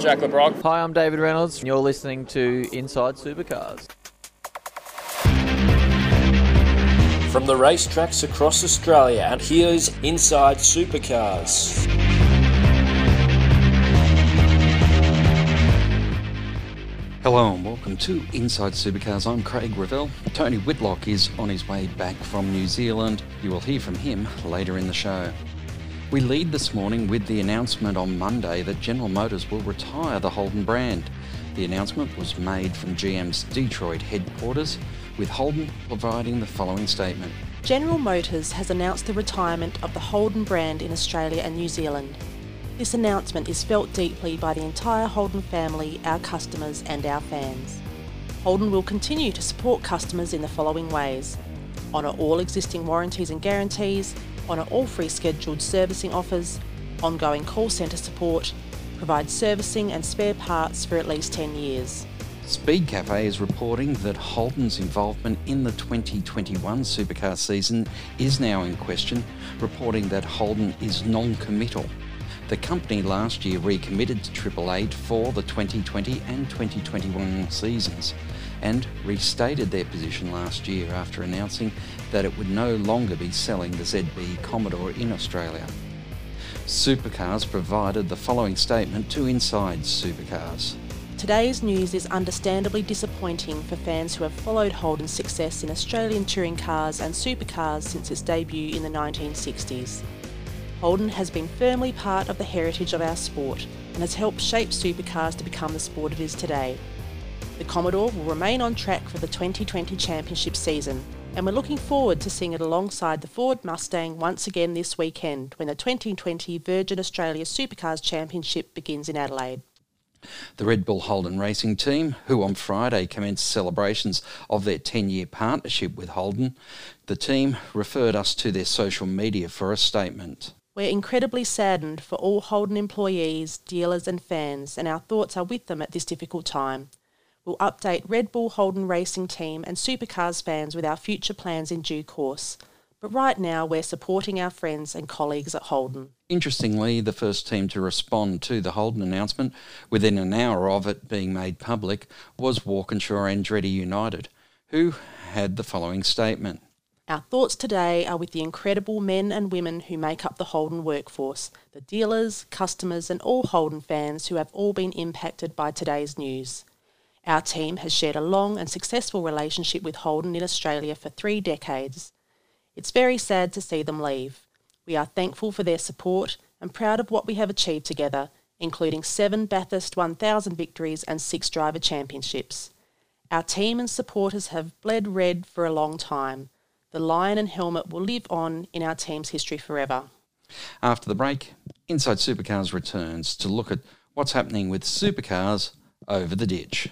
Jack LeBrock. Hi, I'm David Reynolds, and you're listening to Inside Supercars. From the racetracks across Australia, and here's Inside Supercars. Hello and welcome to Inside Supercars. I'm Craig Revell. Tony Whitlock is on his way back from New Zealand. You will hear from him later in the show. We lead this morning with the announcement on Monday that General Motors will retire the Holden brand. The announcement was made from GM's Detroit headquarters, with Holden providing the following statement. General Motors has announced the retirement of the Holden brand in Australia and New Zealand. This announcement is felt deeply by the entire Holden family, our customers, and our fans. Holden will continue to support customers in the following ways honour all existing warranties and guarantees, honour all free scheduled servicing offers, ongoing call centre support, provide servicing and spare parts for at least 10 years. Speed Cafe is reporting that Holden's involvement in the 2021 supercar season is now in question, reporting that Holden is non committal. The company last year recommitted to Triple Eight for the 2020 and 2021 seasons and restated their position last year after announcing that it would no longer be selling the ZB Commodore in Australia. Supercars provided the following statement to Inside Supercars. Today's news is understandably disappointing for fans who have followed Holden's success in Australian touring cars and supercars since its debut in the 1960s. Holden has been firmly part of the heritage of our sport and has helped shape supercars to become the sport it is today. The Commodore will remain on track for the 2020 championship season, and we're looking forward to seeing it alongside the Ford Mustang once again this weekend when the 2020 Virgin Australia Supercars Championship begins in Adelaide. The Red Bull Holden racing team, who on Friday commenced celebrations of their 10 year partnership with Holden, the team referred us to their social media for a statement. We're incredibly saddened for all Holden employees, dealers, and fans, and our thoughts are with them at this difficult time. We'll update Red Bull Holden Racing Team and Supercars fans with our future plans in due course. But right now, we're supporting our friends and colleagues at Holden. Interestingly, the first team to respond to the Holden announcement within an hour of it being made public was Walkinshaw Andretti United, who had the following statement. Our thoughts today are with the incredible men and women who make up the Holden workforce, the dealers, customers, and all Holden fans who have all been impacted by today's news. Our team has shared a long and successful relationship with Holden in Australia for three decades. It's very sad to see them leave. We are thankful for their support and proud of what we have achieved together, including seven Bathurst 1000 victories and six driver championships. Our team and supporters have bled red for a long time the lion and helmet will live on in our team's history forever. After the break, Inside Supercars returns to look at what's happening with supercars over the ditch.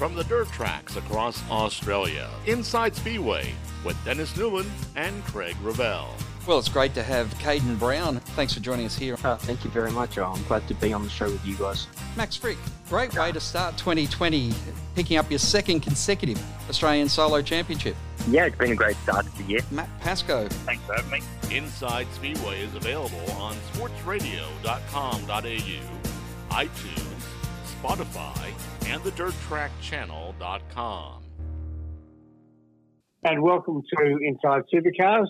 From the dirt tracks across Australia, Inside Speedway with Dennis Newman and Craig Revell. Well, it's great to have Caden Brown. Thanks for joining us here. Uh, thank you very much. I'm glad to be on the show with you guys. Max Fricke, great way to start 2020, picking up your second consecutive Australian Solo Championship. Yeah, it's been a great start to the year. Matt Pascoe. Thanks for having me. Inside Speedway is available on sportsradio.com.au, iTunes, Spotify, and the DirtTrackChannel.com. And welcome to Inside Supercars.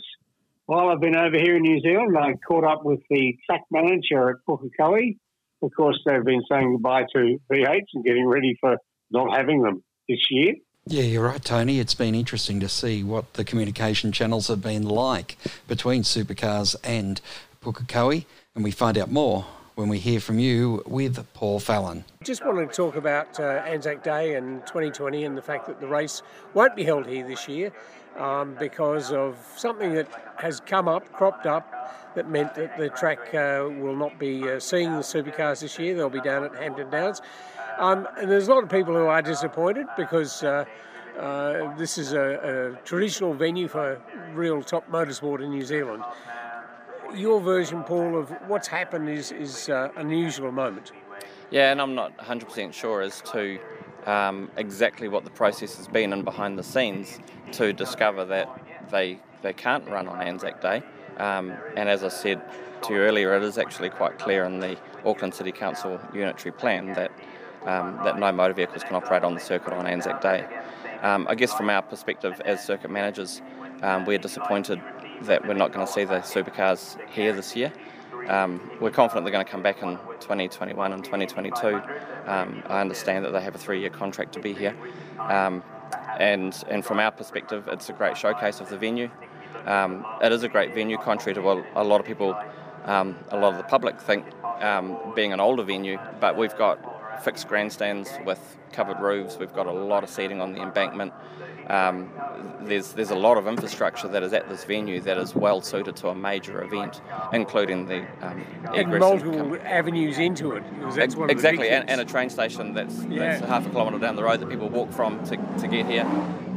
While I've been over here in New Zealand, I caught up with the track manager at Pukekohe. Of course, they've been saying goodbye to V8s and getting ready for not having them this year. Yeah, you're right, Tony. It's been interesting to see what the communication channels have been like between supercars and Pukekohe, and we find out more when we hear from you with Paul Fallon. Just wanted to talk about uh, Anzac Day and 2020 and the fact that the race won't be held here this year um, because of something that has come up, cropped up, that meant that the track uh, will not be uh, seeing the supercars this year. They'll be down at Hampton Downs. Um, and there's a lot of people who are disappointed because uh, uh, this is a, a, traditional venue for real top motorsport in New Zealand. Your version, Paul, of what's happened is, is uh, an unusual moment. Yeah, and I'm not 100% sure as to um, exactly what the process has been and behind the scenes to discover that they they can't run on Anzac Day. Um, and as I said to you earlier, it is actually quite clear in the Auckland City Council unitary plan that um, that no motor vehicles can operate on the circuit on Anzac Day. Um, I guess from our perspective as circuit managers, um, we're disappointed that we're not going to see the supercars here this year. Um, we're confident they're going to come back in 2021 and 2022. Um, I understand that they have a three-year contract to be here, um, and and from our perspective, it's a great showcase of the venue. Um, it is a great venue, contrary to what a lot of people, um, a lot of the public think, um, being an older venue. But we've got fixed grandstands with covered roofs. We've got a lot of seating on the embankment. Um, there's there's a lot of infrastructure that is at this venue that is well suited to a major event, including the um, and multiple avenues into it. Ex- exactly, and, and, a train station that's, yeah. that's, half a kilometre down the road that people walk from to, to get here.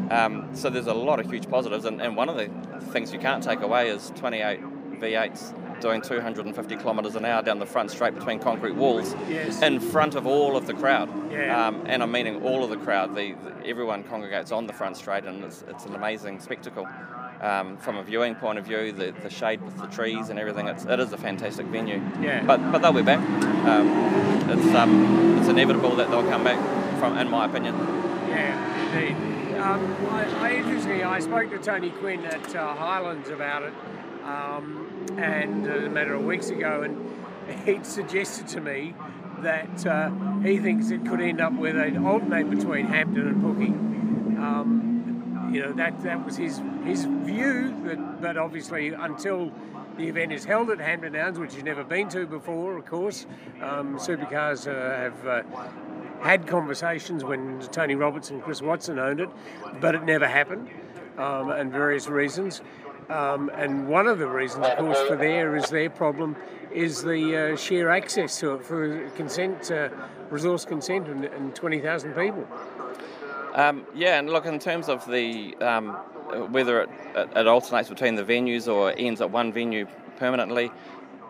Um, so there's a lot of huge positives, and, and one of the things you can't take away is 28 V8s doing 250 kilometres an hour down the front straight between concrete walls yes. in front of all of the crowd. Yeah. Um, and I'm meaning all of the crowd. The, the, everyone congregates on the front straight, and it's, it's an amazing spectacle. Um, from a viewing point of view, the, the shade with the trees and everything, it's, it is a fantastic venue. Yeah. But but they'll be back. Um, it's um, it's inevitable that they'll come back. From in my opinion. Yeah, indeed. Um, I, I, interestingly, I spoke to Tony Quinn at uh, Highlands about it um, and uh, a matter of weeks ago, and he'd suggested to me that uh, he thinks it could end up where they'd alternate between Hampton and Pookie. Um, you know, that that was his his view, but, but obviously until the event is held at Hampton Downs, which he's never been to before, of course, um, supercars uh, have uh, had conversations when Tony Roberts and Chris Watson owned it, but it never happened, um, and various reasons. Um, and one of the reasons, of course, for there is their problem is the uh, sheer access to it for consent, uh, resource consent, and, and 20,000 people. Um, yeah, and look, in terms of the um, whether it, it, alternates between the venues or ends at one venue permanently,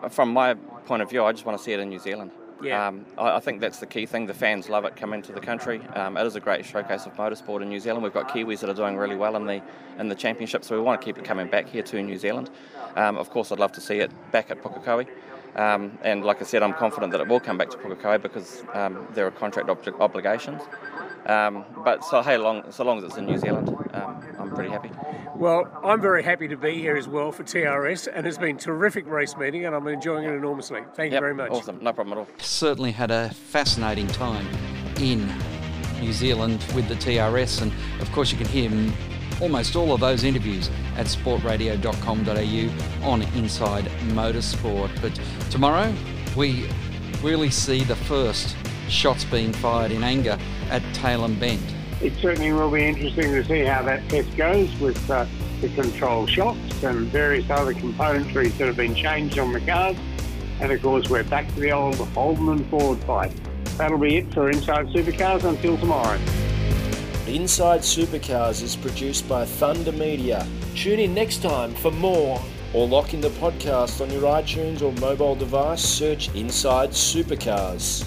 from my point of view, I just want to see it in New Zealand. Yeah. Um, I, I, think that's the key thing. The fans love it coming to the country. Um, it is a great showcase of motorsport in New Zealand. We've got Kiwis that are doing really well in the in the championship, so we want to keep it coming back here to New Zealand. Um, of course, I'd love to see it back at Pukekohe. Um, and like I said, I'm confident that it will come back to Pukekohe because um, there are contract ob- obligations. Um, but so hey, long so long as it's in New Zealand, um, I'm pretty happy. Well, I'm very happy to be here as well for TRS, and it's been a terrific race meeting, and I'm enjoying it enormously. Thank yep, you very much. Awesome, no problem at all. Certainly had a fascinating time in New Zealand with the TRS, and of course you can hear almost all of those interviews at sportradio.com.au on Inside Motorsport. But tomorrow we really see the first shots being fired in anger at Tailem Bend. It certainly will be interesting to see how that test goes with uh, the control shocks and various other componentries that have been changed on the cars. And of course, we're back to the old Holden and Ford fight. That'll be it for Inside Supercars until tomorrow. Inside Supercars is produced by Thunder Media. Tune in next time for more, or lock in the podcast on your iTunes or mobile device. Search Inside Supercars.